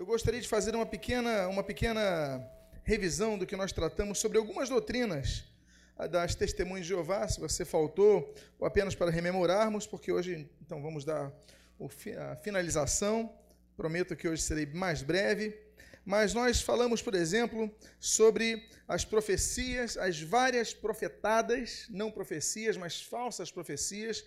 eu gostaria de fazer uma pequena, uma pequena revisão do que nós tratamos sobre algumas doutrinas das testemunhas de Jeová, se você faltou, ou apenas para rememorarmos, porque hoje, então, vamos dar a finalização. Prometo que hoje serei mais breve. Mas nós falamos, por exemplo, sobre as profecias, as várias profetadas, não profecias, mas falsas profecias,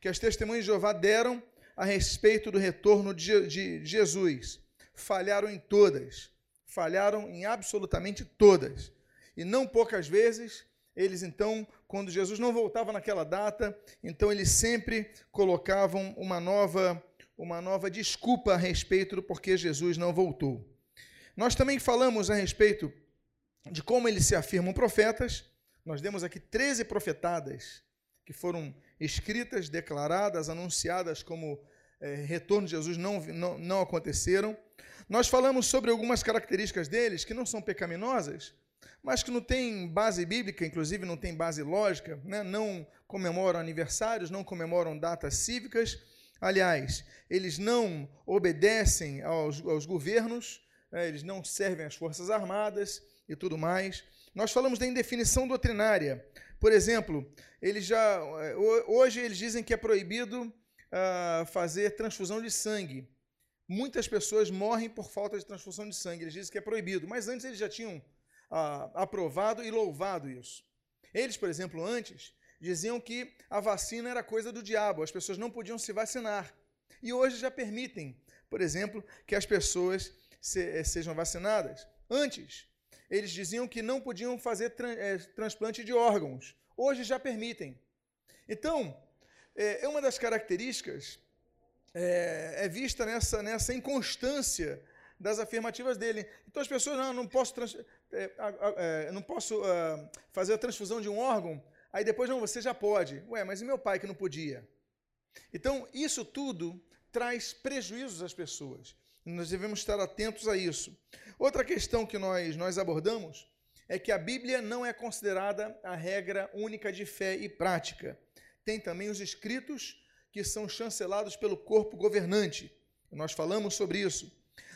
que as testemunhas de Jeová deram a respeito do retorno de Jesus. Falharam em todas, falharam em absolutamente todas. E não poucas vezes, eles então, quando Jesus não voltava naquela data, então eles sempre colocavam uma nova, uma nova desculpa a respeito do porquê Jesus não voltou. Nós também falamos a respeito de como eles se afirmam profetas. Nós demos aqui 13 profetadas que foram escritas, declaradas, anunciadas como é, retorno de Jesus não, não, não aconteceram. Nós falamos sobre algumas características deles que não são pecaminosas, mas que não têm base bíblica, inclusive não tem base lógica, né? não comemoram aniversários, não comemoram datas cívicas. Aliás, eles não obedecem aos, aos governos, né? eles não servem às Forças Armadas e tudo mais. Nós falamos da indefinição doutrinária. Por exemplo, eles já eh, hoje eles dizem que é proibido fazer transfusão de sangue. Muitas pessoas morrem por falta de transfusão de sangue. Eles dizem que é proibido, mas antes eles já tinham uh, aprovado e louvado isso. Eles, por exemplo, antes diziam que a vacina era coisa do diabo, as pessoas não podiam se vacinar. E hoje já permitem, por exemplo, que as pessoas se, eh, sejam vacinadas. Antes, eles diziam que não podiam fazer é, transplante de órgãos. Hoje já permitem. Então, é, é uma das características é, é, vista nessa, nessa inconstância das afirmativas dele. Então as pessoas, não, não posso, trans, é, é, não posso uh, fazer a transfusão de um órgão, aí depois, não, você já pode. Ué, mas e meu pai que não podia? Então, isso tudo traz prejuízos às pessoas. Nós devemos estar atentos a isso. Outra questão que nós, nós abordamos é que a Bíblia não é considerada a regra única de fé e prática. Tem também os escritos que são chancelados pelo corpo governante. Nós falamos sobre isso.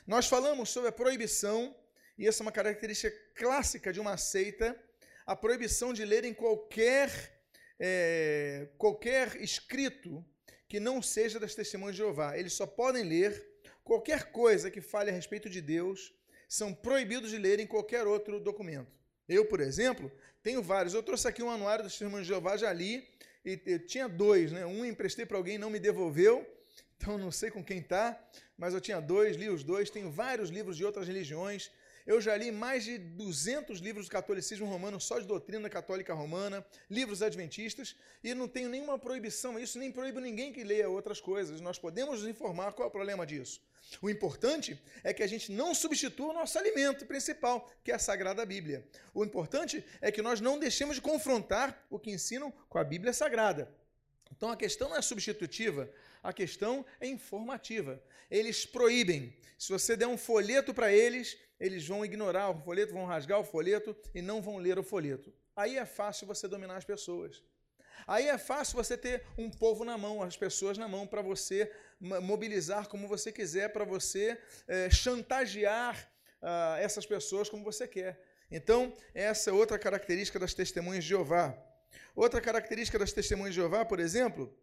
Nós falamos sobre a proibição, e essa é uma característica clássica de uma seita, a proibição de lerem qualquer, é, qualquer escrito que não seja das testemunhas de Jeová. Eles só podem ler qualquer coisa que fale a respeito de Deus, são proibidos de ler em qualquer outro documento. Eu, por exemplo, tenho vários. Eu trouxe aqui um anuário dos Testemunhos de Jeová, já li, e eu tinha dois, né? Um emprestei para alguém, não me devolveu, então não sei com quem está, mas eu tinha dois, li os dois. Tenho vários livros de outras religiões. Eu já li mais de 200 livros do catolicismo romano, só de doutrina católica romana, livros adventistas, e não tenho nenhuma proibição isso, nem proíbo ninguém que leia outras coisas. Nós podemos nos informar qual é o problema disso. O importante é que a gente não substitua o nosso alimento principal, que é a Sagrada Bíblia. O importante é que nós não deixemos de confrontar o que ensinam com a Bíblia Sagrada. Então a questão não é substitutiva, a questão é informativa. Eles proíbem. Se você der um folheto para eles, eles vão ignorar o folheto, vão rasgar o folheto e não vão ler o folheto. Aí é fácil você dominar as pessoas. Aí é fácil você ter um povo na mão, as pessoas na mão, para você mobilizar como você quiser, para você é, chantagear uh, essas pessoas como você quer. Então, essa é outra característica das testemunhas de Jeová. Outra característica das testemunhas de Jeová, por exemplo,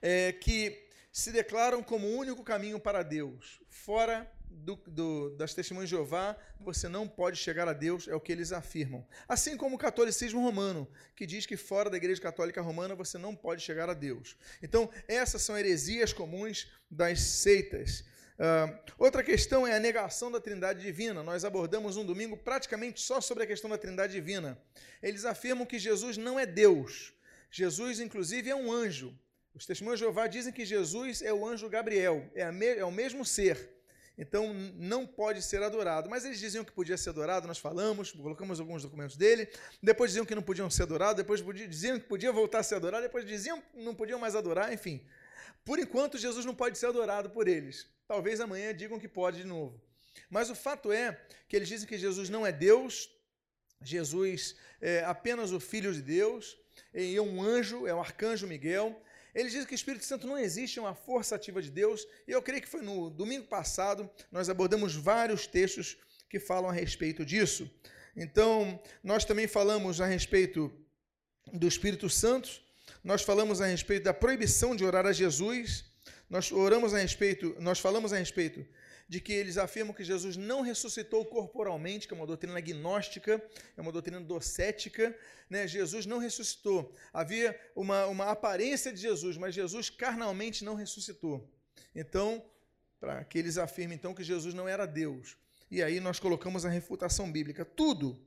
é que se declaram como o único caminho para Deus. Fora do, do, das testemunhas de Jeová, você não pode chegar a Deus, é o que eles afirmam. Assim como o catolicismo romano, que diz que fora da Igreja Católica Romana você não pode chegar a Deus. Então, essas são heresias comuns das seitas. Uh, outra questão é a negação da Trindade Divina. Nós abordamos um domingo praticamente só sobre a questão da Trindade Divina. Eles afirmam que Jesus não é Deus. Jesus, inclusive, é um anjo. Os testemunhos de Jeová dizem que Jesus é o anjo Gabriel, é, me, é o mesmo ser. Então não pode ser adorado. Mas eles diziam que podia ser adorado, nós falamos, colocamos alguns documentos dele. Depois diziam que não podiam ser adorados, depois diziam que podia voltar a ser adorado, depois diziam que não podiam mais adorar, enfim. Por enquanto, Jesus não pode ser adorado por eles. Talvez amanhã digam que pode de novo. Mas o fato é que eles dizem que Jesus não é Deus, Jesus é apenas o Filho de Deus, e é um anjo, é o arcanjo Miguel. Eles dizem que o Espírito Santo não existe, é uma força ativa de Deus. E eu creio que foi no domingo passado, nós abordamos vários textos que falam a respeito disso. Então, nós também falamos a respeito do Espírito Santo, nós falamos a respeito da proibição de orar a Jesus, nós oramos a respeito, nós falamos a respeito de que eles afirmam que Jesus não ressuscitou corporalmente, que é uma doutrina gnóstica, é uma doutrina docética. Né? Jesus não ressuscitou. Havia uma, uma aparência de Jesus, mas Jesus carnalmente não ressuscitou. Então, para que eles afirmem então que Jesus não era Deus. E aí nós colocamos a refutação bíblica. Tudo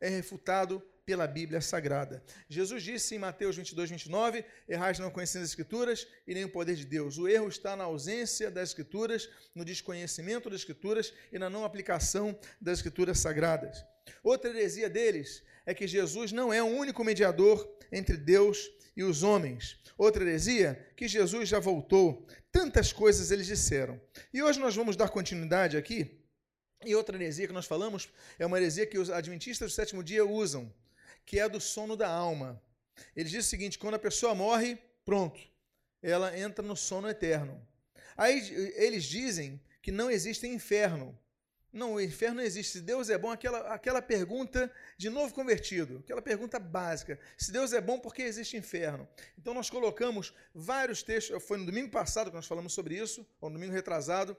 é refutado pela Bíblia Sagrada. Jesus disse em Mateus 22, 29, errais não conhecendo as Escrituras e nem o poder de Deus. O erro está na ausência das Escrituras, no desconhecimento das Escrituras e na não aplicação das Escrituras Sagradas. Outra heresia deles é que Jesus não é o único mediador entre Deus e os homens. Outra heresia, que Jesus já voltou. Tantas coisas eles disseram. E hoje nós vamos dar continuidade aqui. E outra heresia que nós falamos é uma heresia que os adventistas do sétimo dia usam que é do sono da alma. Ele diz o seguinte: quando a pessoa morre, pronto, ela entra no sono eterno. Aí eles dizem que não existe inferno. Não, o inferno não existe. Se Deus é bom, aquela, aquela pergunta de novo convertido, aquela pergunta básica. Se Deus é bom, por que existe inferno? Então nós colocamos vários textos, foi no domingo passado que nós falamos sobre isso, ou no domingo retrasado,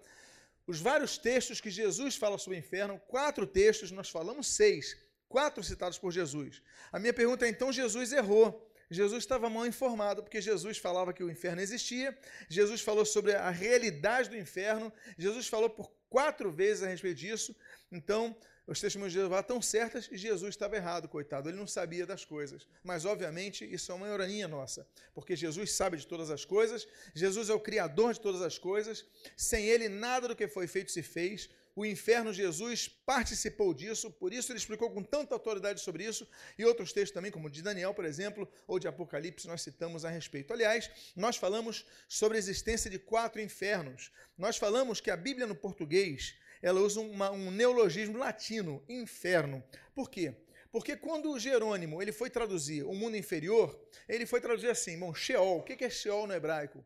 os vários textos que Jesus fala sobre o inferno, quatro textos, nós falamos seis quatro citados por Jesus. A minha pergunta é: então Jesus errou? Jesus estava mal informado, porque Jesus falava que o inferno existia, Jesus falou sobre a realidade do inferno, Jesus falou por quatro vezes a respeito disso. Então, os testemunhos de Jeová estão certas e Jesus estava errado, coitado, ele não sabia das coisas. Mas, obviamente, isso é uma ironia nossa, porque Jesus sabe de todas as coisas, Jesus é o Criador de todas as coisas, sem ele nada do que foi feito se fez, o inferno, Jesus participou disso, por isso ele explicou com tanta autoridade sobre isso, e outros textos também, como de Daniel, por exemplo, ou de Apocalipse, nós citamos a respeito. Aliás, nós falamos sobre a existência de quatro infernos. Nós falamos que a Bíblia no português, ela usa uma, um neologismo latino, inferno. Por quê? Porque quando Jerônimo ele foi traduzir o mundo inferior, ele foi traduzir assim, bom, Sheol. O que é Sheol no hebraico?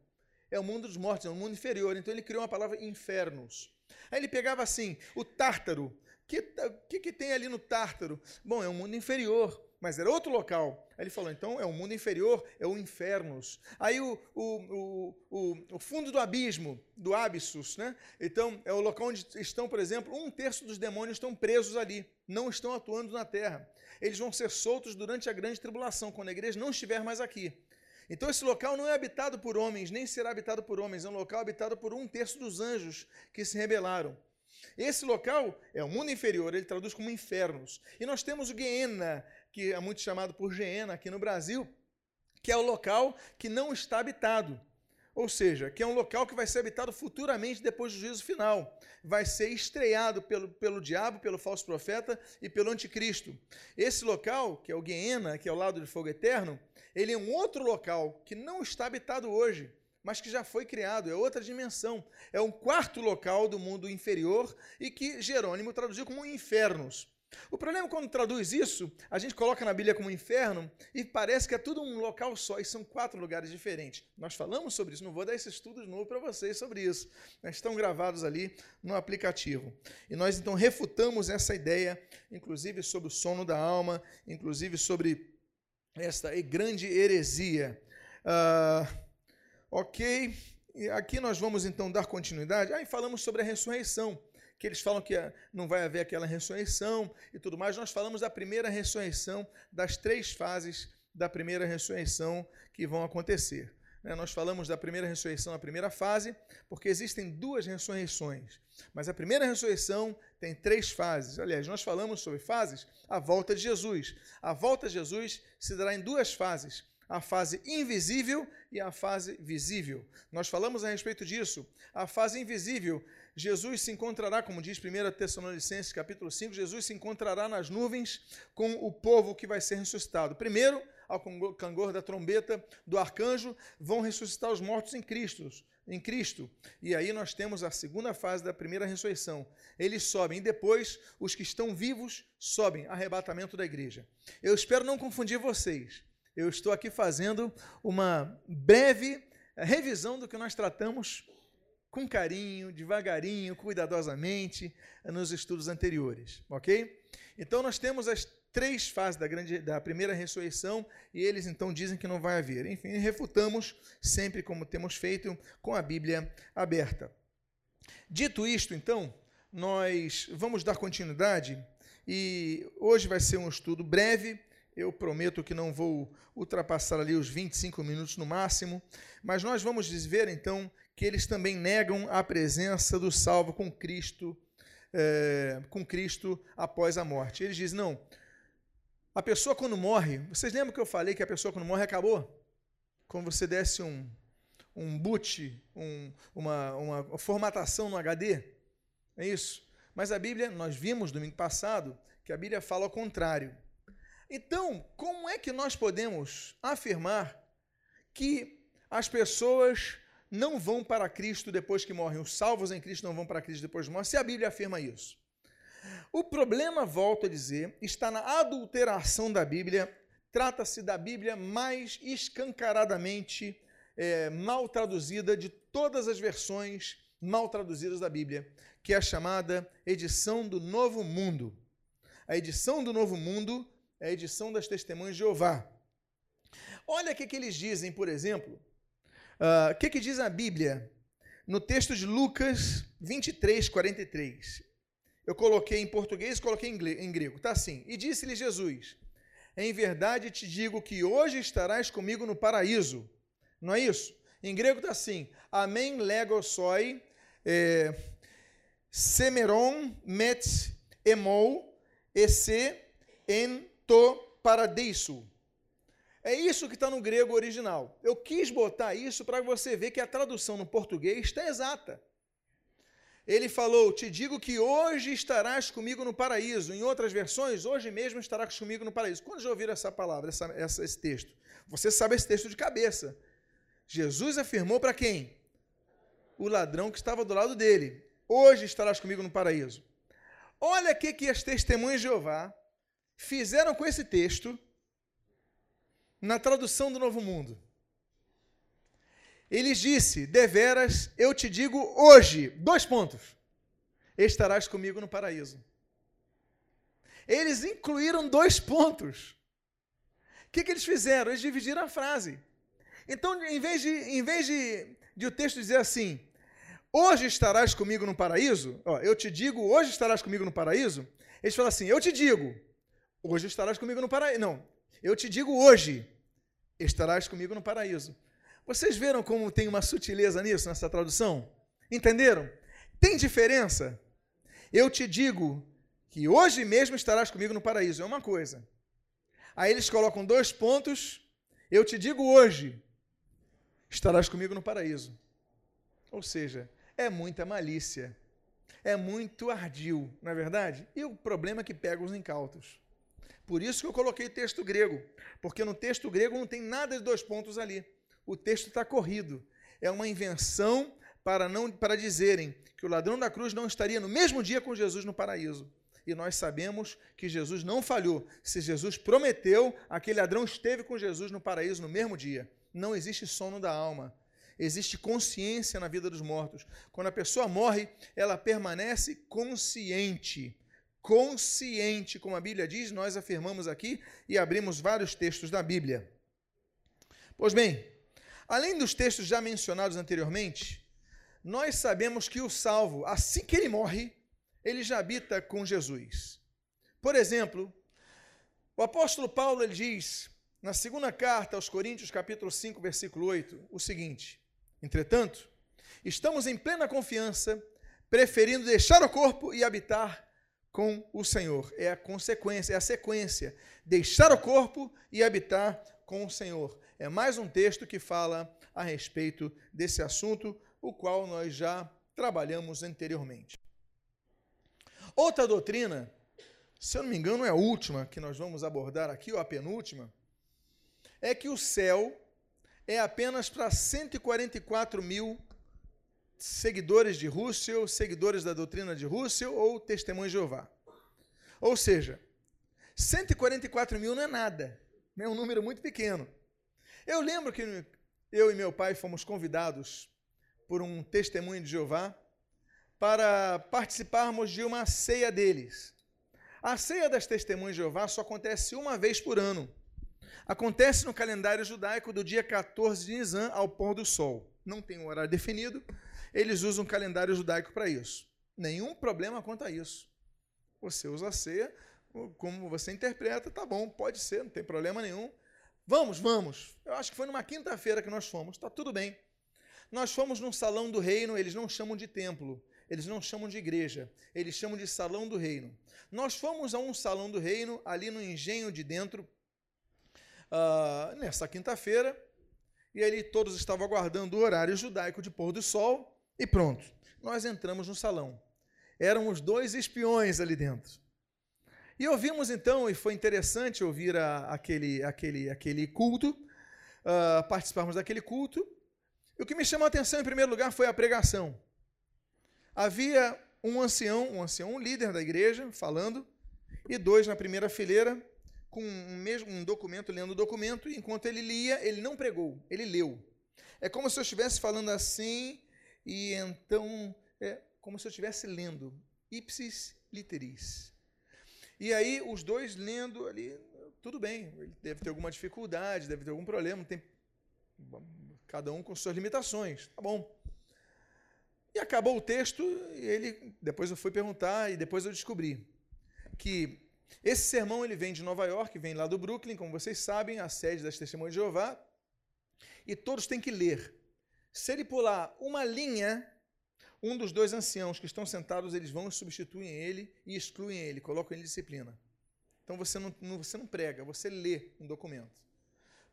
É o mundo dos mortos, é o mundo inferior. Então ele criou uma palavra infernos. Aí ele pegava assim, o Tártaro. O que, que, que tem ali no Tártaro? Bom, é um mundo inferior, mas era outro local. Aí ele falou, então é o um mundo inferior, é o infernos. Aí o, o, o, o, fundo do abismo, do abissus, né? Então é o local onde estão, por exemplo, um terço dos demônios estão presos ali, não estão atuando na terra. Eles vão ser soltos durante a grande tribulação, quando a igreja não estiver mais aqui. Então esse local não é habitado por homens, nem será habitado por homens, é um local habitado por um terço dos anjos que se rebelaram. Esse local é o mundo inferior, ele traduz como infernos. E nós temos o Guiena, que é muito chamado por Geena aqui no Brasil, que é o local que não está habitado. Ou seja, que é um local que vai ser habitado futuramente depois do juízo final. Vai ser estreado pelo, pelo diabo, pelo falso profeta e pelo anticristo. Esse local, que é o Guiena, que é o lado do fogo eterno, ele é um outro local que não está habitado hoje, mas que já foi criado, é outra dimensão. É um quarto local do mundo inferior e que Jerônimo traduziu como infernos. O problema é quando traduz isso, a gente coloca na Bíblia como inferno e parece que é tudo um local só, e são quatro lugares diferentes. Nós falamos sobre isso, não vou dar esse estudo de novo para vocês sobre isso. Estão gravados ali no aplicativo. E nós então refutamos essa ideia, inclusive sobre o sono da alma, inclusive sobre esta grande heresia. Uh, ok, aqui nós vamos então dar continuidade. Aí ah, falamos sobre a ressurreição, que eles falam que ah, não vai haver aquela ressurreição e tudo mais. Nós falamos da primeira ressurreição, das três fases da primeira ressurreição que vão acontecer. Né, nós falamos da primeira ressurreição na primeira fase, porque existem duas ressurreições. Mas a primeira ressurreição tem três fases. Aliás, nós falamos sobre fases, a volta de Jesus. A volta de Jesus se dará em duas fases: a fase invisível e a fase visível. Nós falamos a respeito disso. A fase invisível, Jesus se encontrará, como diz 1 Tessalonicenses capítulo 5, Jesus se encontrará nas nuvens com o povo que vai ser ressuscitado. Primeiro, ao cangor da trombeta do arcanjo, vão ressuscitar os mortos em Cristo. Em Cristo. E aí nós temos a segunda fase da primeira ressurreição. Eles sobem e depois os que estão vivos sobem, arrebatamento da igreja. Eu espero não confundir vocês. Eu estou aqui fazendo uma breve revisão do que nós tratamos com carinho, devagarinho, cuidadosamente nos estudos anteriores, ok? Então nós temos as três fases da, grande, da primeira ressurreição e eles então dizem que não vai haver. Enfim, refutamos sempre como temos feito com a Bíblia aberta. Dito isto, então, nós vamos dar continuidade e hoje vai ser um estudo breve. Eu prometo que não vou ultrapassar ali os 25 minutos no máximo, mas nós vamos ver então que eles também negam a presença do salvo com Cristo, é, com Cristo após a morte. Eles dizem: não, a pessoa quando morre, vocês lembram que eu falei que a pessoa quando morre acabou? Quando você desse um, um boot, um, uma, uma formatação no HD, é isso? Mas a Bíblia, nós vimos domingo passado, que a Bíblia fala ao contrário. Então, como é que nós podemos afirmar que as pessoas não vão para Cristo depois que morrem, os salvos em Cristo não vão para Cristo depois de morrer, se a Bíblia afirma isso? O problema, volto a dizer, está na adulteração da Bíblia. Trata-se da Bíblia mais escancaradamente é, mal traduzida de todas as versões mal traduzidas da Bíblia, que é a chamada edição do Novo Mundo. A edição do Novo Mundo é a edição das Testemunhas de Jeová. Olha o que, que eles dizem, por exemplo. Ah, o uh, que, que diz a Bíblia no texto de Lucas 23, 43? Eu coloquei em português e coloquei em grego. Está assim. E disse-lhe Jesus: Em verdade te digo que hoje estarás comigo no paraíso. Não é isso? Em grego está assim: Amém legosoi é, semeron met emou esse en to paradiso. É isso que está no grego original. Eu quis botar isso para você ver que a tradução no português está exata ele falou: Te digo que hoje estarás comigo no paraíso. Em outras versões, hoje mesmo estarás comigo no paraíso. Quando já ouviram essa palavra, essa, essa, esse texto? Você sabe esse texto de cabeça. Jesus afirmou para quem? O ladrão que estava do lado dele: Hoje estarás comigo no paraíso. Olha o que, que as testemunhas de Jeová fizeram com esse texto na tradução do Novo Mundo. Ele disse: Deveras, eu te digo hoje, dois pontos, estarás comigo no paraíso. Eles incluíram dois pontos. O que, que eles fizeram? Eles dividiram a frase. Então, em vez, de, em vez de, de o texto dizer assim, hoje estarás comigo no paraíso, ó, eu te digo, hoje estarás comigo no paraíso, eles falam assim, eu te digo, hoje estarás comigo no paraíso. Não, eu te digo hoje, estarás comigo no paraíso. Vocês viram como tem uma sutileza nisso, nessa tradução? Entenderam? Tem diferença? Eu te digo que hoje mesmo estarás comigo no paraíso. É uma coisa. Aí eles colocam dois pontos. Eu te digo hoje, estarás comigo no paraíso. Ou seja, é muita malícia. É muito ardil, não é verdade? E o problema é que pega os incautos. Por isso que eu coloquei texto grego, porque no texto grego não tem nada de dois pontos ali o texto está corrido. É uma invenção para não para dizerem que o ladrão da cruz não estaria no mesmo dia com Jesus no paraíso. E nós sabemos que Jesus não falhou. Se Jesus prometeu, aquele ladrão esteve com Jesus no paraíso no mesmo dia. Não existe sono da alma. Existe consciência na vida dos mortos. Quando a pessoa morre, ela permanece consciente. Consciente, como a Bíblia diz, nós afirmamos aqui e abrimos vários textos da Bíblia. Pois bem, Além dos textos já mencionados anteriormente, nós sabemos que o salvo, assim que ele morre, ele já habita com Jesus. Por exemplo, o apóstolo Paulo ele diz, na segunda carta aos Coríntios, capítulo 5, versículo 8, o seguinte: Entretanto, estamos em plena confiança, preferindo deixar o corpo e habitar com o Senhor. É a consequência, é a sequência. Deixar o corpo e habitar com o Senhor é mais um texto que fala a respeito desse assunto, o qual nós já trabalhamos anteriormente. Outra doutrina, se eu não me engano, é a última que nós vamos abordar aqui, ou a penúltima, é que o céu é apenas para 144 mil seguidores de Russell, seguidores da doutrina de Russell ou testemunhos de Jeová. Ou seja, 144 mil não é nada. É um número muito pequeno. Eu lembro que eu e meu pai fomos convidados por um testemunho de Jeová para participarmos de uma ceia deles. A ceia das testemunhas de Jeová só acontece uma vez por ano. Acontece no calendário judaico do dia 14 de Nisan ao pôr do sol. Não tem um horário definido, eles usam um calendário judaico para isso. Nenhum problema quanto a isso. Você usa a ceia, como você interpreta, tá bom, pode ser, não tem problema nenhum. Vamos, vamos. Eu acho que foi numa quinta-feira que nós fomos, está tudo bem. Nós fomos num salão do reino, eles não chamam de templo, eles não chamam de igreja, eles chamam de salão do reino. Nós fomos a um salão do reino, ali no engenho de dentro, uh, nessa quinta-feira, e ali todos estavam aguardando o horário judaico de pôr do sol, e pronto, nós entramos no salão. Éramos dois espiões ali dentro. E ouvimos então, e foi interessante ouvir a, aquele, aquele, aquele culto, uh, participarmos daquele culto. E o que me chamou a atenção, em primeiro lugar, foi a pregação. Havia um ancião, um ancião, um líder da igreja, falando, e dois na primeira fileira, com um, mesmo, um documento, lendo o documento, e enquanto ele lia, ele não pregou, ele leu. É como se eu estivesse falando assim, e então, é como se eu estivesse lendo, ipsis literis. E aí, os dois lendo ali, tudo bem, ele deve ter alguma dificuldade, deve ter algum problema, tem cada um com suas limitações, tá bom. E acabou o texto, e ele depois eu fui perguntar e depois eu descobri que esse sermão ele vem de Nova York, vem lá do Brooklyn, como vocês sabem, a sede das Testemunhas de Jeová, e todos têm que ler. Se ele pular uma linha, um dos dois anciãos que estão sentados, eles vão e substituem ele e excluem ele, colocam ele em disciplina. Então você não, não, você não prega, você lê um documento.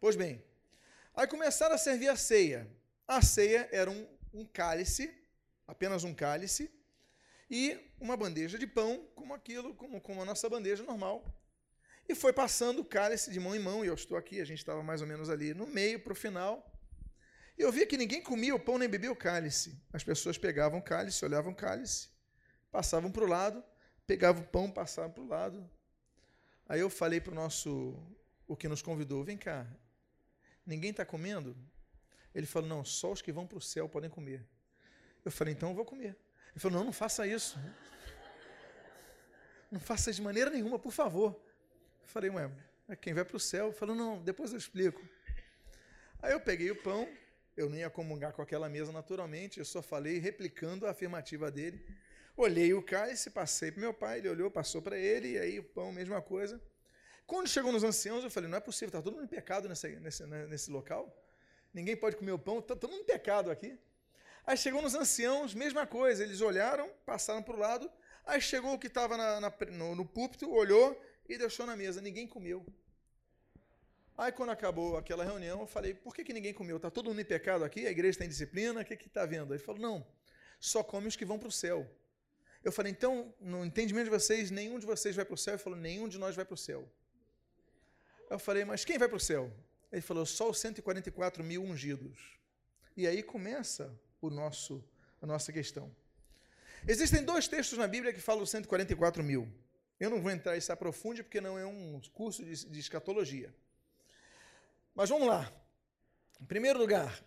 Pois bem, aí começaram a servir a ceia. A ceia era um, um cálice apenas um cálice, e uma bandeja de pão, como aquilo, como, como a nossa bandeja normal. E foi passando o cálice de mão em mão, e eu estou aqui, a gente estava mais ou menos ali no meio para o final. E eu via que ninguém comia o pão nem bebia o cálice. As pessoas pegavam o cálice, olhavam o cálice, passavam para o lado, pegavam o pão, passavam para o lado. Aí eu falei para o nosso, o que nos convidou, vem cá, ninguém está comendo? Ele falou, não, só os que vão para o céu podem comer. Eu falei, então eu vou comer. Ele falou, não, não faça isso. Não faça de maneira nenhuma, por favor. Eu falei, ué, quem vai para o céu? Falou, não, depois eu explico. Aí eu peguei o pão, eu não ia comungar com aquela mesa naturalmente, eu só falei replicando a afirmativa dele. Olhei o cálice, passei para meu pai, ele olhou, passou para ele, e aí o pão, mesma coisa. Quando chegou nos anciãos, eu falei, não é possível, está todo mundo em pecado nesse, nesse, nesse local? Ninguém pode comer o pão, está todo mundo em pecado aqui. Aí chegou nos anciãos, mesma coisa, eles olharam, passaram para o lado. Aí chegou o que estava no, no púlpito, olhou e deixou na mesa. Ninguém comeu. Aí quando acabou aquela reunião, eu falei, por que, que ninguém comeu? Está todo mundo em pecado aqui? A igreja tem disciplina? O que está vendo? Ele falou, não, só come os que vão para o céu. Eu falei, então, no entendimento de vocês, nenhum de vocês vai para o céu? Ele falou, nenhum de nós vai para o céu. Eu falei, mas quem vai para o céu? Ele falou, só os 144 mil ungidos. E aí começa o nosso, a nossa questão. Existem dois textos na Bíblia que falam 144 mil. Eu não vou entrar isso aprofunde porque não é um curso de, de escatologia. Mas vamos lá. Em primeiro lugar,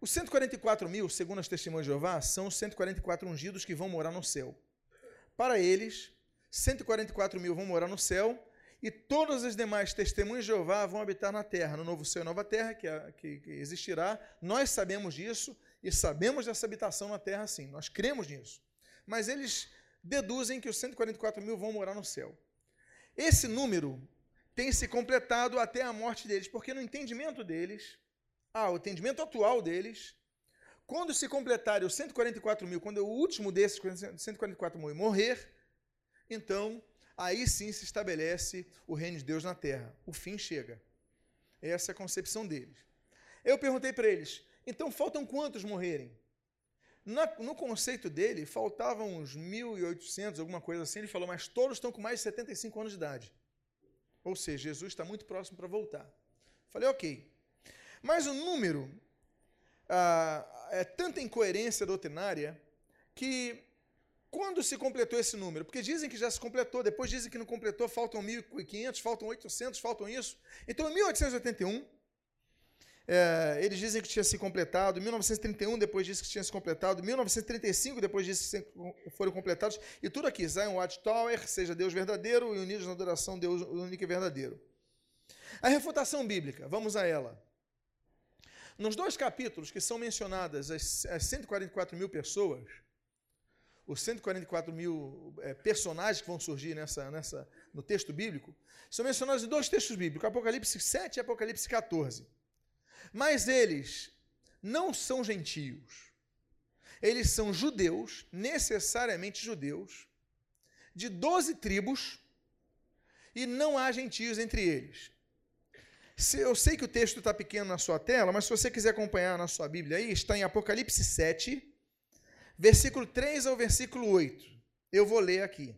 os 144 mil, segundo as testemunhas de Jeová, são os 144 ungidos que vão morar no céu. Para eles, 144 mil vão morar no céu e todas as demais testemunhas de Jeová vão habitar na terra, no novo céu e nova terra que, que, que, existirá. Nós sabemos disso e sabemos dessa habitação na terra, sim. Nós cremos nisso. Mas eles deduzem que os 144 mil vão morar no céu. Esse número tem se completado até a morte deles, porque no entendimento deles, ah, o entendimento atual deles, quando se completarem os 144 mil, quando o último desses 144 mil morrer, então aí sim se estabelece o reino de Deus na terra. O fim chega. Essa é a concepção deles. Eu perguntei para eles: então faltam quantos morrerem? Na, no conceito dele, faltavam uns 1.800, alguma coisa assim. Ele falou, mas todos estão com mais de 75 anos de idade. Ou seja, Jesus está muito próximo para voltar. Falei, ok. Mas o número ah, é tanta incoerência doutrinária que Quando se completou esse número? Porque dizem que já se completou, depois dizem que não completou, faltam 1.500, faltam 800, faltam isso. Então, em 1881, é, eles dizem que tinha se completado. Em 1931, depois disso que tinha se completado. Em 1935, depois disso que foram completados. E tudo aqui, Zion Watchtower, seja Deus verdadeiro e unidos na adoração Deus único e verdadeiro. A refutação bíblica, vamos a ela. Nos dois capítulos que são mencionadas as, as 144 mil pessoas, os 144 mil é, personagens que vão surgir nessa, nessa, no texto bíblico, são mencionados em dois textos bíblicos, Apocalipse 7 e Apocalipse 14. Mas eles não são gentios. Eles são judeus, necessariamente judeus, de 12 tribos, e não há gentios entre eles. Se, eu sei que o texto está pequeno na sua tela, mas se você quiser acompanhar na sua Bíblia aí, está em Apocalipse 7, versículo 3 ao versículo 8. Eu vou ler aqui.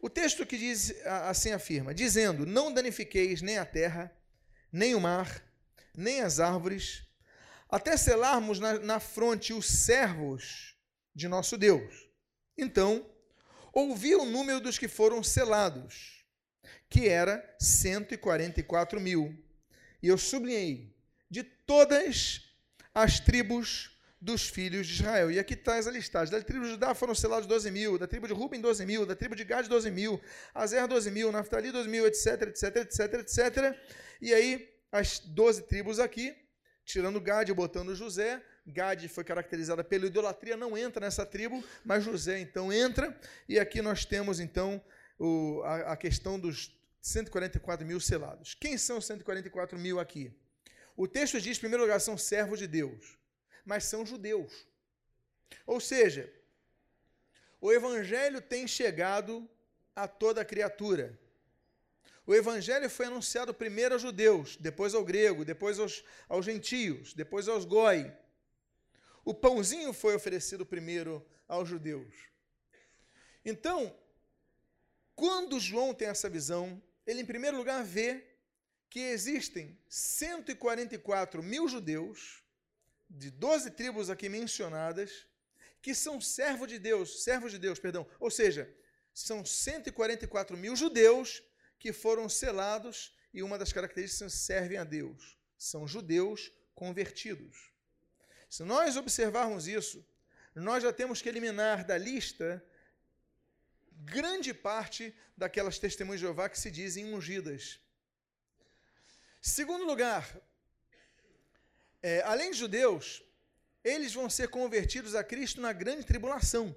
O texto que diz assim afirma: dizendo: Não danifiqueis nem a terra, nem o mar, nem as árvores, até selarmos na, na fronte os servos de nosso Deus. Então, ouvi o número dos que foram selados, que era 144 mil. E eu sublinhei, de todas as tribos dos filhos de Israel. E aqui traz a listagem. Da tribo de Judá foram selados 12 mil, da tribo de Ruben 12 mil, da tribo de Gad 12 mil, Azer 12 mil, Naftali 12 mil, etc, etc, etc, etc. E aí, as 12 tribos aqui, tirando Gad, botando José. Gad foi caracterizada pela idolatria, não entra nessa tribo, mas José então entra. E aqui nós temos então o, a, a questão dos 144 mil selados. Quem são os 144 mil aqui? O texto diz, em primeiro lugar, são servos de Deus mas são judeus. Ou seja, o evangelho tem chegado a toda criatura. O evangelho foi anunciado primeiro aos judeus, depois ao grego, depois aos, aos gentios, depois aos goi. O pãozinho foi oferecido primeiro aos judeus. Então, quando João tem essa visão, ele em primeiro lugar vê que existem 144 mil judeus de 12 tribos aqui mencionadas, que são servos de Deus, servos de Deus, perdão. Ou seja, são 144 mil judeus que foram selados e uma das características servem a Deus. São judeus convertidos. Se nós observarmos isso, nós já temos que eliminar da lista grande parte daquelas testemunhas de Jeová que se dizem ungidas. Segundo lugar, é, além de judeus, eles vão ser convertidos a Cristo na grande tribulação.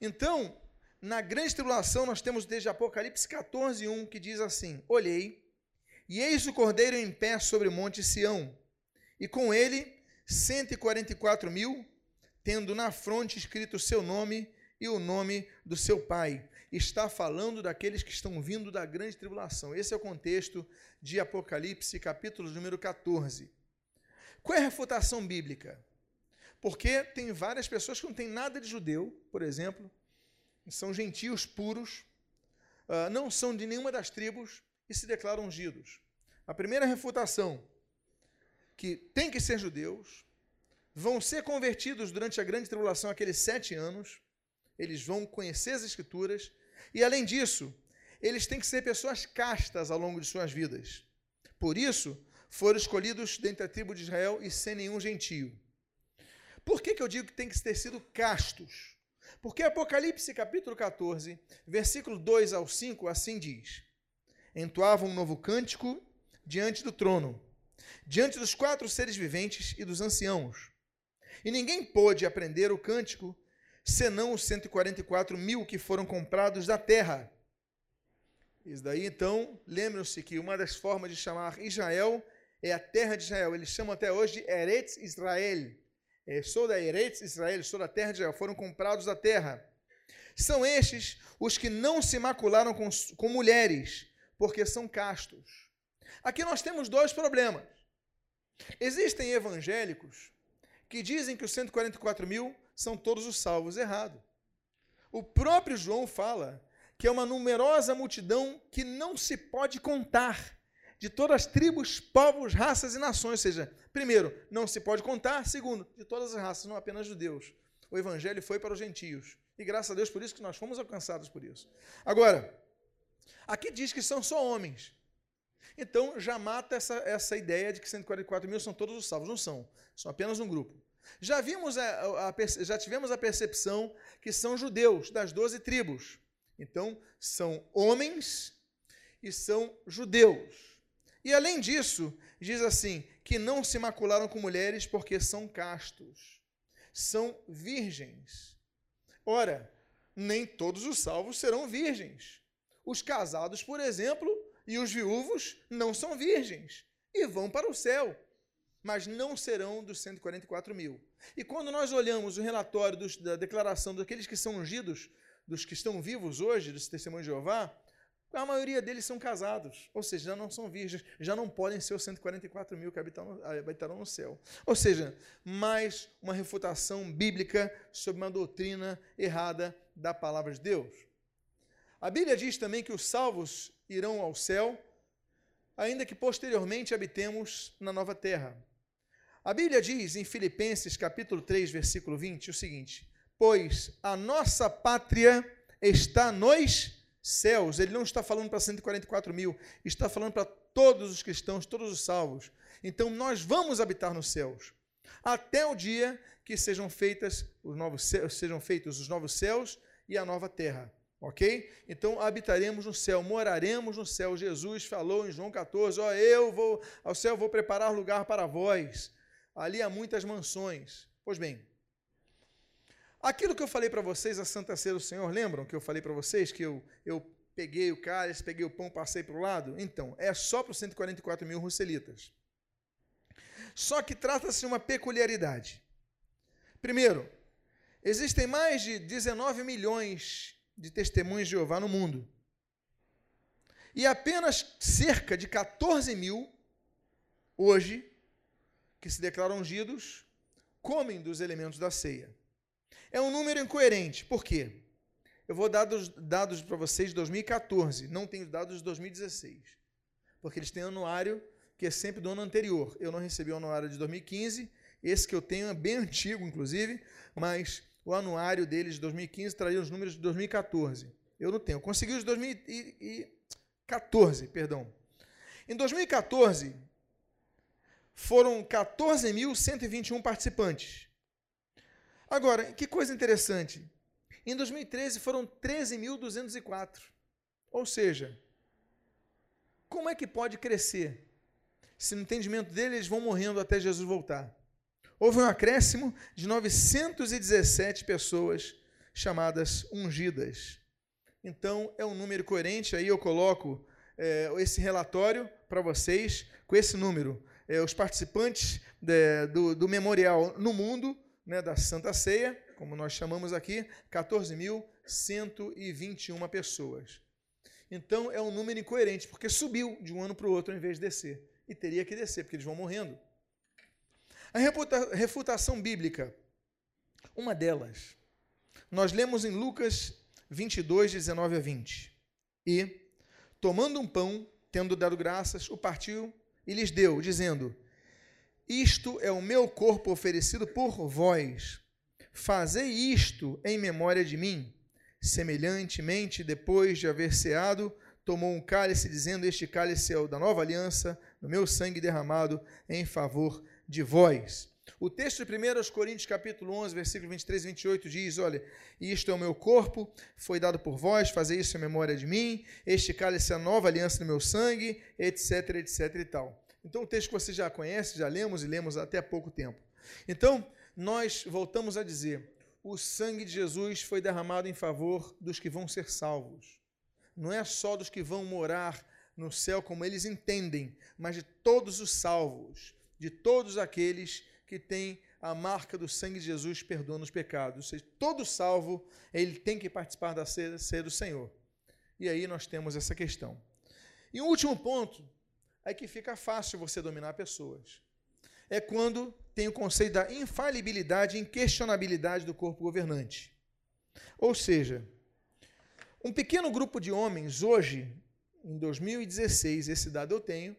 Então, na grande tribulação, nós temos desde Apocalipse 14, 1, que diz assim: Olhei, e eis o cordeiro em pé sobre o monte Sião, e com ele 144 mil, tendo na fronte escrito o seu nome e o nome do seu pai. Está falando daqueles que estão vindo da grande tribulação. Esse é o contexto de Apocalipse, capítulo número 14. Qual é a refutação bíblica? Porque tem várias pessoas que não têm nada de judeu, por exemplo, são gentios puros, ah, não são de nenhuma das tribos e se declaram ungidos. A primeira refutação, que tem que ser judeus, vão ser convertidos durante a grande tribulação, aqueles sete anos, eles vão conhecer as Escrituras, e além disso, eles têm que ser pessoas castas ao longo de suas vidas. Por isso, foram escolhidos dentre a tribo de Israel e sem nenhum gentio. Por que, que eu digo que tem que ter sido castos? Porque Apocalipse capítulo 14, versículo 2 ao 5, assim diz: Entoavam um novo cântico diante do trono, diante dos quatro seres viventes e dos anciãos. E ninguém pôde aprender o cântico, senão os 144 mil que foram comprados da terra. Isso daí, então, lembram-se que uma das formas de chamar Israel é a terra de Israel. Eles chamam até hoje Eretz Israel. É, sou da Eretz Israel, sou da terra de Israel. Foram comprados da terra. São estes os que não se macularam com, com mulheres, porque são castos. Aqui nós temos dois problemas. Existem evangélicos que dizem que os 144 mil são todos os salvos. Errado. O próprio João fala que é uma numerosa multidão que não se pode contar de todas as tribos, povos, raças e nações. Ou seja, primeiro, não se pode contar. Segundo, de todas as raças, não apenas judeus. o evangelho foi para os gentios. E graças a Deus por isso que nós fomos alcançados por isso. Agora, aqui diz que são só homens. Então já mata essa, essa ideia de que 144 mil são todos os salvos. Não são, são apenas um grupo. Já, vimos a, a, já tivemos a percepção que são judeus das doze tribos. Então, são homens e são judeus. E além disso, diz assim: que não se macularam com mulheres porque são castos, são virgens. Ora, nem todos os salvos serão virgens. Os casados, por exemplo, e os viúvos não são virgens e vão para o céu, mas não serão dos 144 mil. E quando nós olhamos o relatório dos, da declaração daqueles que são ungidos, dos que estão vivos hoje, dos testemunhos de Jeová, a maioria deles são casados, ou seja, já não são virgens, já não podem ser os 144 mil que habitarão, habitarão no céu. Ou seja, mais uma refutação bíblica sobre uma doutrina errada da palavra de Deus. A Bíblia diz também que os salvos irão ao céu, ainda que posteriormente habitemos na nova terra. A Bíblia diz em Filipenses capítulo 3, versículo 20 o seguinte: Pois a nossa pátria está nos céus. Ele não está falando para 144 mil, está falando para todos os cristãos, todos os salvos. Então nós vamos habitar nos céus, até o dia que sejam feitas os novos sejam feitos os novos céus e a nova terra. Ok? Então habitaremos no céu, moraremos no céu. Jesus falou em João 14: Ó, eu vou ao céu, vou preparar lugar para vós. Ali há muitas mansões. Pois bem, aquilo que eu falei para vocês, a Santa Ceia do Senhor, lembram que eu falei para vocês que eu, eu peguei o cálice, peguei o pão, passei para o lado? Então, é só para os 144 mil russelitas. Só que trata-se de uma peculiaridade. Primeiro, existem mais de 19 milhões de testemunhos de Jeová no mundo. E apenas cerca de 14 mil, hoje, que se declaram ungidos, comem dos elementos da ceia. É um número incoerente. Por quê? Eu vou dar dados, dados para vocês de 2014, não tenho dados de 2016. Porque eles têm anuário que é sempre do ano anterior. Eu não recebi o anuário de 2015, esse que eu tenho é bem antigo, inclusive, mas o anuário deles de 2015 traria os números de 2014. Eu não tenho. Consegui os de 2014, perdão. Em 2014, foram 14.121 participantes. Agora, que coisa interessante. Em 2013 foram 13.204. Ou seja, como é que pode crescer? Se no entendimento deles eles vão morrendo até Jesus voltar houve um acréscimo de 917 pessoas chamadas ungidas. Então, é um número coerente, aí eu coloco é, esse relatório para vocês com esse número. É, os participantes de, do, do, memorial no mundo, né, da Santa Ceia, como nós chamamos aqui, 14.121 pessoas. Então, é um número incoerente, porque subiu de um ano para o outro em vez de descer. E teria que descer, porque eles vão morrendo. A refutação bíblica, uma delas, nós lemos em Lucas 22, 19 a 20. E, tomando um pão, tendo dado graças, o partiu e lhes deu, dizendo: Isto é o meu corpo oferecido por vós. Fazei isto em memória de mim. Semelhantemente, depois de haver ceado, tomou um cálice, dizendo: Este cálice é o da nova aliança, no meu sangue derramado em favor de vós. O texto de 1 Coríntios, capítulo 11, versículo 23 e 28 diz: Olha, isto é o meu corpo, foi dado por vós, fazer isso em memória de mim, este cálice é a nova aliança no meu sangue, etc, etc e tal. Então, o texto que você já conhece, já lemos e lemos até há pouco tempo. Então, nós voltamos a dizer: o sangue de Jesus foi derramado em favor dos que vão ser salvos. Não é só dos que vão morar no céu como eles entendem, mas de todos os salvos de todos aqueles que têm a marca do sangue de Jesus perdoando os pecados. Ou seja, todo salvo, ele tem que participar da ceia do Senhor. E aí nós temos essa questão. E um último ponto é que fica fácil você dominar pessoas. É quando tem o conceito da infalibilidade e inquestionabilidade do corpo governante. Ou seja, um pequeno grupo de homens hoje, em 2016, esse dado eu tenho,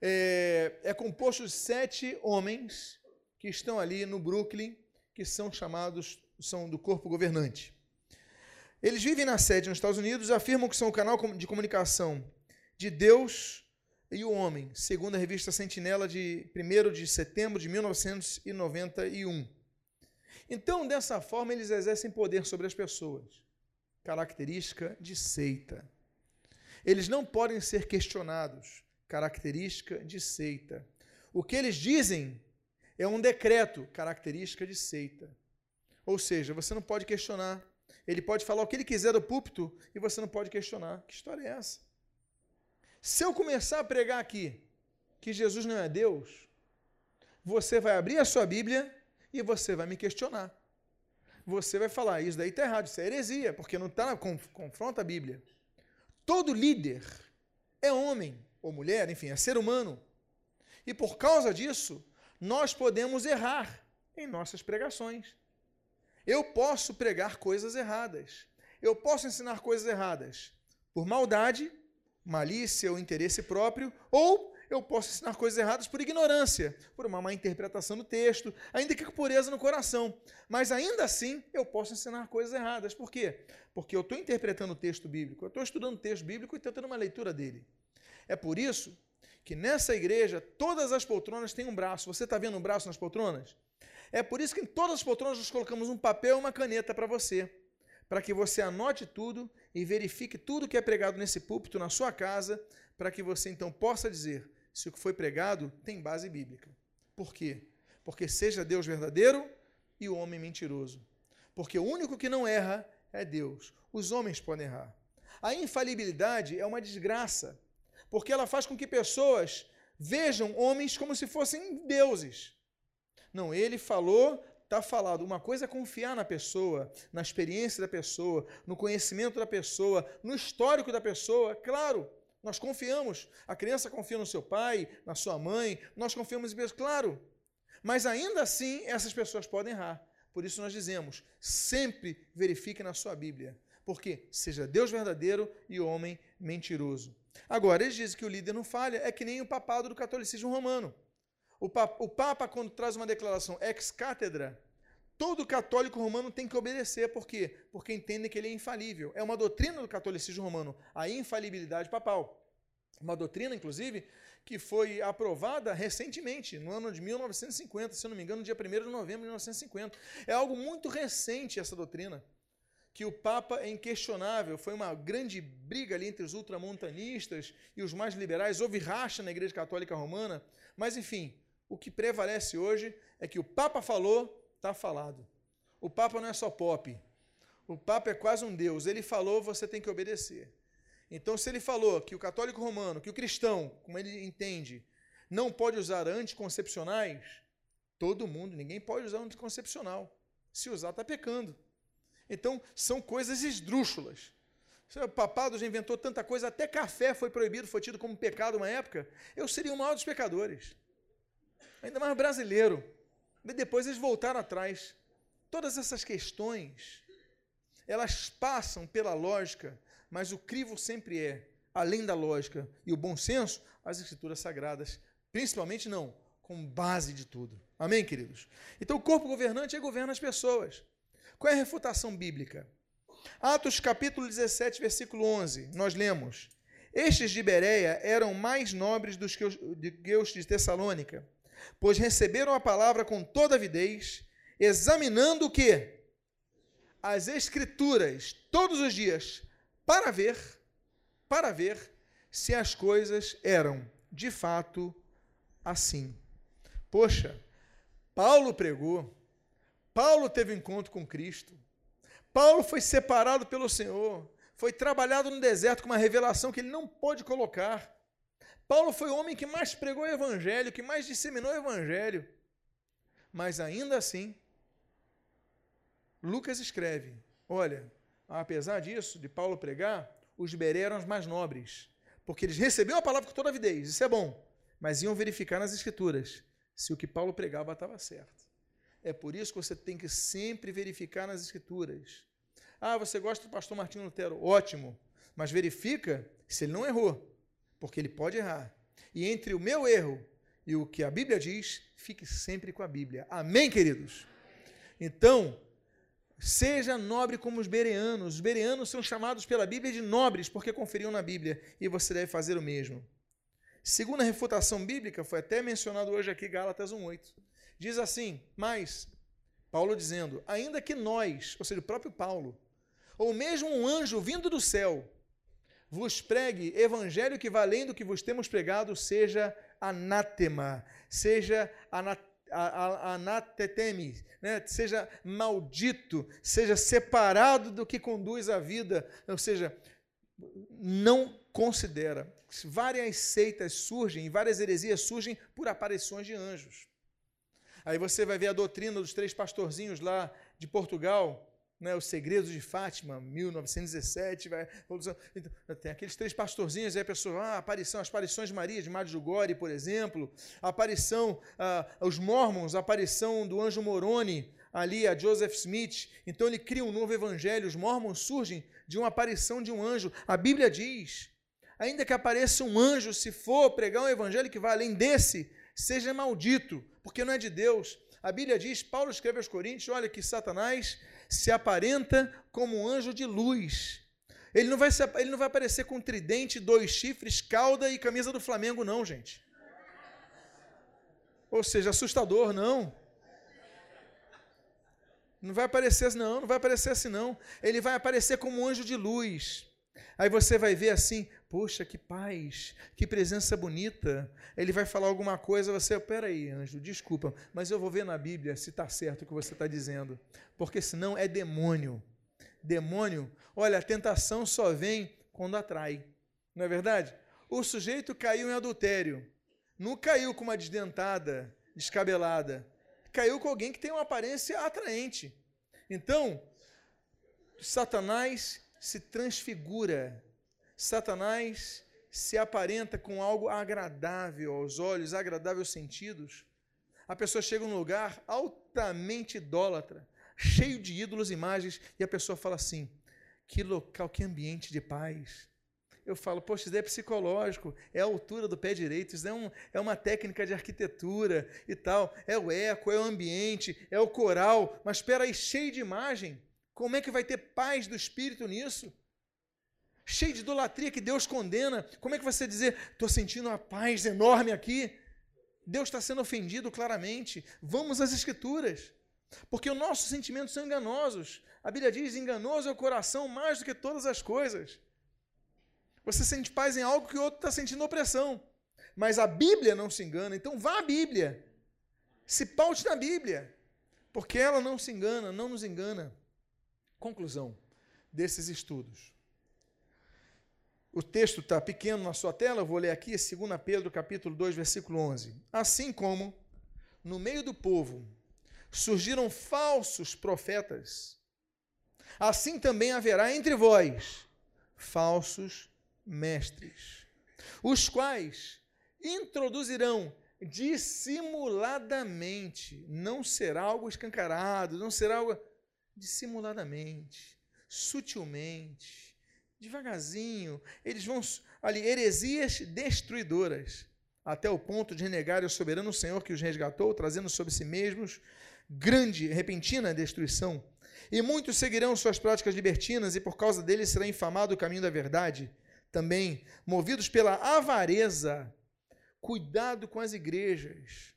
é, é composto de sete homens que estão ali no Brooklyn que são chamados, são do corpo governante. Eles vivem na sede nos Estados Unidos, afirmam que são o canal de comunicação de Deus e o homem, segundo a revista Sentinela de 1 de setembro de 1991. Então, dessa forma, eles exercem poder sobre as pessoas. Característica de seita. Eles não podem ser questionados. Característica de seita. O que eles dizem é um decreto, característica de seita. Ou seja, você não pode questionar. Ele pode falar o que ele quiser do púlpito e você não pode questionar. Que história é essa? Se eu começar a pregar aqui que Jesus não é Deus, você vai abrir a sua Bíblia e você vai me questionar. Você vai falar, isso daí está errado, isso é heresia, porque não está, confronta a Bíblia. Todo líder é homem ou mulher, enfim, é ser humano. E por causa disso, nós podemos errar em nossas pregações. Eu posso pregar coisas erradas. Eu posso ensinar coisas erradas por maldade, malícia ou interesse próprio, ou eu posso ensinar coisas erradas por ignorância, por uma má interpretação do texto, ainda que com pureza no coração. Mas ainda assim, eu posso ensinar coisas erradas. Por quê? Porque eu estou interpretando o texto bíblico, eu estou estudando o texto bíblico e estou tendo uma leitura dele. É por isso que nessa igreja todas as poltronas têm um braço. Você está vendo um braço nas poltronas? É por isso que em todas as poltronas nós colocamos um papel e uma caneta para você, para que você anote tudo e verifique tudo que é pregado nesse púlpito na sua casa, para que você então possa dizer: se o que foi pregado tem base bíblica. Por quê? Porque seja Deus verdadeiro e o homem mentiroso. Porque o único que não erra é Deus. Os homens podem errar. A infalibilidade é uma desgraça, porque ela faz com que pessoas vejam homens como se fossem deuses. Não, ele falou, está falado. Uma coisa é confiar na pessoa, na experiência da pessoa, no conhecimento da pessoa, no histórico da pessoa, claro. Nós confiamos. A criança confia no seu pai, na sua mãe, nós confiamos em Deus, claro. Mas ainda assim, essas pessoas podem errar. Por isso nós dizemos: sempre verifique na sua Bíblia. Porque seja Deus verdadeiro e homem mentiroso. Agora, eles dizem que o líder não falha, é que nem o papado do catolicismo romano. O Papa, o Papa quando traz uma declaração ex-cátedra, todo católico romano tem que obedecer. Por quê? Porque entendem que ele é infalível. É uma doutrina do catolicismo romano, a infalibilidade papal. Uma doutrina, inclusive, que foi aprovada recentemente, no ano de 1950, se não me engano, no dia 1 de novembro de 1950. É algo muito recente essa doutrina, que o Papa é inquestionável. Foi uma grande briga ali entre os ultramontanistas e os mais liberais. Houve racha na Igreja Católica Romana. Mas, enfim, o que prevalece hoje é que o Papa falou, está falado. O Papa não é só pop. O Papa é quase um Deus. Ele falou, você tem que obedecer. Então, se ele falou que o católico romano, que o cristão, como ele entende, não pode usar anticoncepcionais, todo mundo, ninguém pode usar anticoncepcional. Se usar, está pecando. Então, são coisas esdrúxulas. O papado já inventou tanta coisa, até café foi proibido, foi tido como pecado uma época. Eu seria o maior dos pecadores. Ainda mais brasileiro. Mas depois eles voltaram atrás. Todas essas questões, elas passam pela lógica, mas o crivo sempre é, além da lógica e o bom senso, as escrituras sagradas, principalmente não, com base de tudo. Amém, queridos? Então o corpo governante é governa as pessoas. Qual é a refutação bíblica? Atos capítulo 17, versículo 11, nós lemos: Estes de Bereia eram mais nobres os, que os de Tessalônica, pois receberam a palavra com toda avidez, examinando o que? As Escrituras todos os dias, para ver, para ver se as coisas eram de fato assim. Poxa, Paulo pregou, Paulo teve um encontro com Cristo, Paulo foi separado pelo Senhor, foi trabalhado no deserto com uma revelação que ele não pôde colocar. Paulo foi o homem que mais pregou o evangelho, que mais disseminou o evangelho. Mas ainda assim, Lucas escreve: olha, apesar disso, de Paulo pregar, os beré eram os mais nobres, porque eles recebiam a palavra com toda avidez, isso é bom, mas iam verificar nas escrituras se o que Paulo pregava estava certo. É por isso que você tem que sempre verificar nas escrituras. Ah, você gosta do pastor Martinho Lutero? Ótimo, mas verifica se ele não errou, porque ele pode errar. E entre o meu erro e o que a Bíblia diz, fique sempre com a Bíblia. Amém, queridos? Então, seja nobre como os bereanos. Os bereanos são chamados pela Bíblia de nobres porque conferiam na Bíblia, e você deve fazer o mesmo. Segunda refutação bíblica, foi até mencionado hoje aqui, Gálatas 1,8. Diz assim: Mas, Paulo dizendo, ainda que nós, ou seja, o próprio Paulo, ou mesmo um anjo vindo do céu, vos pregue evangelho que vai além do que vos temos pregado, seja anátema, seja anateteme, né? seja maldito, seja separado do que conduz à vida, ou seja, não considera. Várias seitas surgem, várias heresias surgem por aparições de anjos. Aí você vai ver a doutrina dos três pastorzinhos lá de Portugal, né, Os Segredos de Fátima, 1917, vai, então, tem aqueles três pastorzinhos, aí a pessoa, ah, aparição, as aparições de Maria, de Medjugorje, por exemplo, a aparição, ah, os Mormons, a aparição do anjo Moroni, ali a Joseph Smith, então ele cria um novo evangelho, os Mormons surgem de uma aparição de um anjo, a Bíblia diz, ainda que apareça um anjo, se for pregar um evangelho que vai além desse, seja maldito, porque não é de Deus, a Bíblia diz, Paulo escreve aos Coríntios, olha que Satanás se aparenta como um anjo de luz. Ele não vai, se, ele não vai aparecer com tridente, dois chifres, cauda e camisa do Flamengo, não, gente. Ou seja, assustador, não. Não vai aparecer assim, não, não vai aparecer assim, não. Ele vai aparecer como um anjo de luz. Aí você vai ver assim, poxa, que paz, que presença bonita. Ele vai falar alguma coisa, você, peraí, anjo, desculpa, mas eu vou ver na Bíblia se está certo o que você está dizendo, porque senão é demônio. Demônio, olha, a tentação só vem quando atrai, não é verdade? O sujeito caiu em adultério, não caiu com uma desdentada, descabelada, caiu com alguém que tem uma aparência atraente. Então, Satanás se transfigura. Satanás se aparenta com algo agradável aos olhos, agradável aos sentidos. A pessoa chega num lugar altamente idólatra, cheio de ídolos e imagens, e a pessoa fala assim: que local, que ambiente de paz. Eu falo, poxa, isso é psicológico, é a altura do pé direito, isso é, um, é uma técnica de arquitetura e tal, é o eco, é o ambiente, é o coral, mas espera aí, cheio de imagem. Como é que vai ter paz do espírito nisso? Cheio de idolatria que Deus condena. Como é que você dizer, estou sentindo uma paz enorme aqui? Deus está sendo ofendido claramente. Vamos às Escrituras. Porque os nossos sentimentos são enganosos. A Bíblia diz: enganoso é o coração mais do que todas as coisas. Você sente paz em algo que o outro está sentindo opressão. Mas a Bíblia não se engana. Então vá à Bíblia. Se paute na Bíblia. Porque ela não se engana, não nos engana. Conclusão desses estudos. O texto está pequeno na sua tela, eu vou ler aqui, 2 Pedro capítulo 2, versículo 11. Assim como no meio do povo surgiram falsos profetas, assim também haverá entre vós falsos mestres, os quais introduzirão dissimuladamente, não será algo escancarado, não será algo dissimuladamente, sutilmente, devagarzinho. Eles vão ali, heresias destruidoras, até o ponto de renegar o soberano Senhor que os resgatou, trazendo sobre si mesmos grande, repentina destruição. E muitos seguirão suas práticas libertinas, e por causa deles será infamado o caminho da verdade. Também, movidos pela avareza, cuidado com as igrejas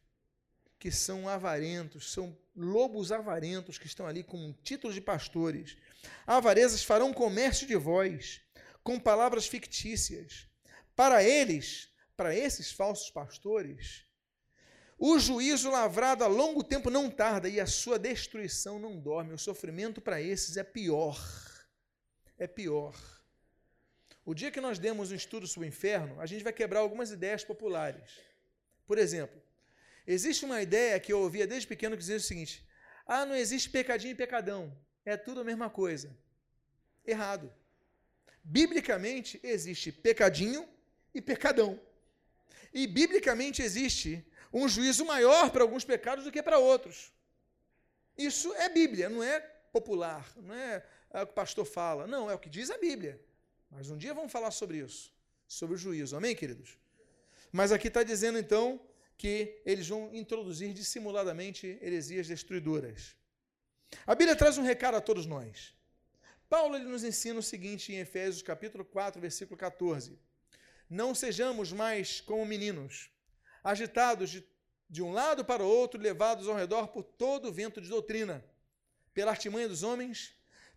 que são avarentos, são lobos avarentos que estão ali com títulos de pastores. Avarezas farão comércio de vós, com palavras fictícias. Para eles, para esses falsos pastores, o juízo lavrado a longo tempo não tarda e a sua destruição não dorme. O sofrimento para esses é pior. É pior. O dia que nós demos um estudo sobre o inferno, a gente vai quebrar algumas ideias populares. Por exemplo, Existe uma ideia que eu ouvia desde pequeno que dizia o seguinte: ah, não existe pecadinho e pecadão, é tudo a mesma coisa. Errado. Biblicamente existe pecadinho e pecadão. E biblicamente existe um juízo maior para alguns pecados do que para outros. Isso é Bíblia, não é popular, não é, é o que o pastor fala. Não, é o que diz a Bíblia. Mas um dia vamos falar sobre isso, sobre o juízo. Amém, queridos? Mas aqui está dizendo então que eles vão introduzir dissimuladamente heresias destruidoras. A Bíblia traz um recado a todos nós. Paulo ele nos ensina o seguinte em Efésios capítulo 4, versículo 14. Não sejamos mais como meninos, agitados de, de um lado para o outro, levados ao redor por todo o vento de doutrina, pela artimanha dos homens,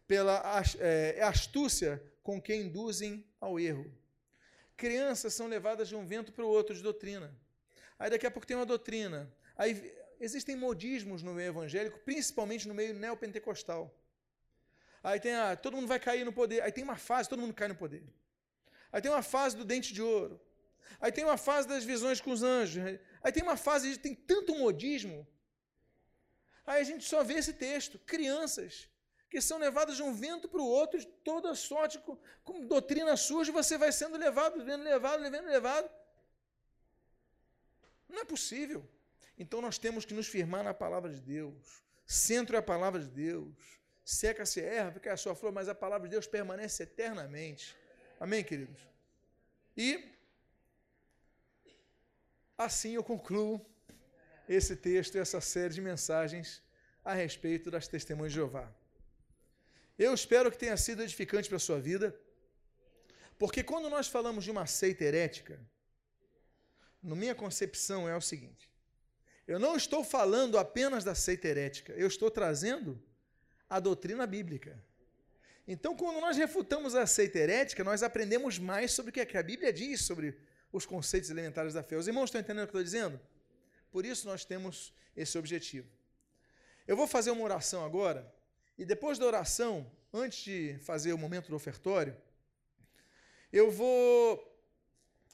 pela é, astúcia com que induzem ao erro. Crianças são levadas de um vento para o outro de doutrina. Aí daqui a pouco tem uma doutrina. Aí existem modismos no meio evangélico, principalmente no meio neopentecostal. Aí tem a, todo mundo vai cair no poder. Aí tem uma fase, todo mundo cai no poder. Aí tem uma fase do dente de ouro. Aí tem uma fase das visões com os anjos. Aí tem uma fase tem tanto modismo. Aí a gente só vê esse texto, crianças que são levadas de um vento para o outro, de toda sorte, com, com doutrina surge, você vai sendo levado, sendo levado, levando, levado. Não é possível. Então nós temos que nos firmar na palavra de Deus. Centro é a palavra de Deus seca-se erva, fica a sua flor, mas a palavra de Deus permanece eternamente. Amém, queridos? E assim eu concluo esse texto e essa série de mensagens a respeito das testemunhas de Jeová. Eu espero que tenha sido edificante para a sua vida, porque quando nós falamos de uma seita herética, na minha concepção é o seguinte: eu não estou falando apenas da seita herética, eu estou trazendo a doutrina bíblica. Então, quando nós refutamos a seita herética, nós aprendemos mais sobre o que a Bíblia diz sobre os conceitos elementares da fé. Os irmãos estão entendendo o que eu estou dizendo? Por isso nós temos esse objetivo. Eu vou fazer uma oração agora, e depois da oração, antes de fazer o momento do ofertório, eu vou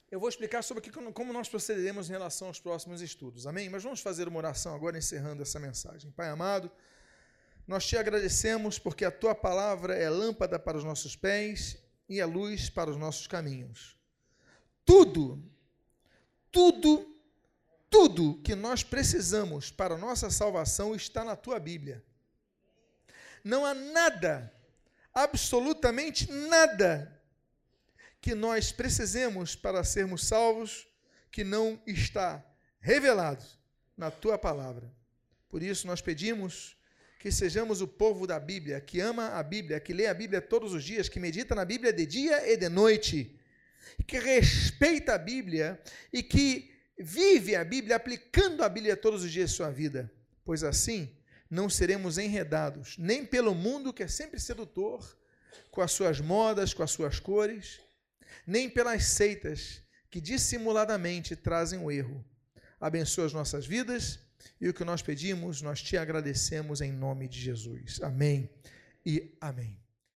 eu vou explicar sobre como nós procederemos em relação aos próximos estudos. Amém? Mas vamos fazer uma oração agora, encerrando essa mensagem. Pai amado, nós te agradecemos porque a tua palavra é lâmpada para os nossos pés e é luz para os nossos caminhos. Tudo, tudo, tudo que nós precisamos para a nossa salvação está na tua Bíblia. Não há nada, absolutamente nada, que nós precisemos para sermos salvos que não está revelado na tua palavra. Por isso nós pedimos que sejamos o povo da Bíblia, que ama a Bíblia, que lê a Bíblia todos os dias, que medita na Bíblia de dia e de noite, que respeita a Bíblia e que vive a Bíblia aplicando a Bíblia todos os dias de sua vida, pois assim não seremos enredados nem pelo mundo que é sempre sedutor, com as suas modas, com as suas cores, nem pelas seitas que dissimuladamente trazem o erro. Abençoa as nossas vidas e o que nós pedimos, nós te agradecemos em nome de Jesus. Amém e amém.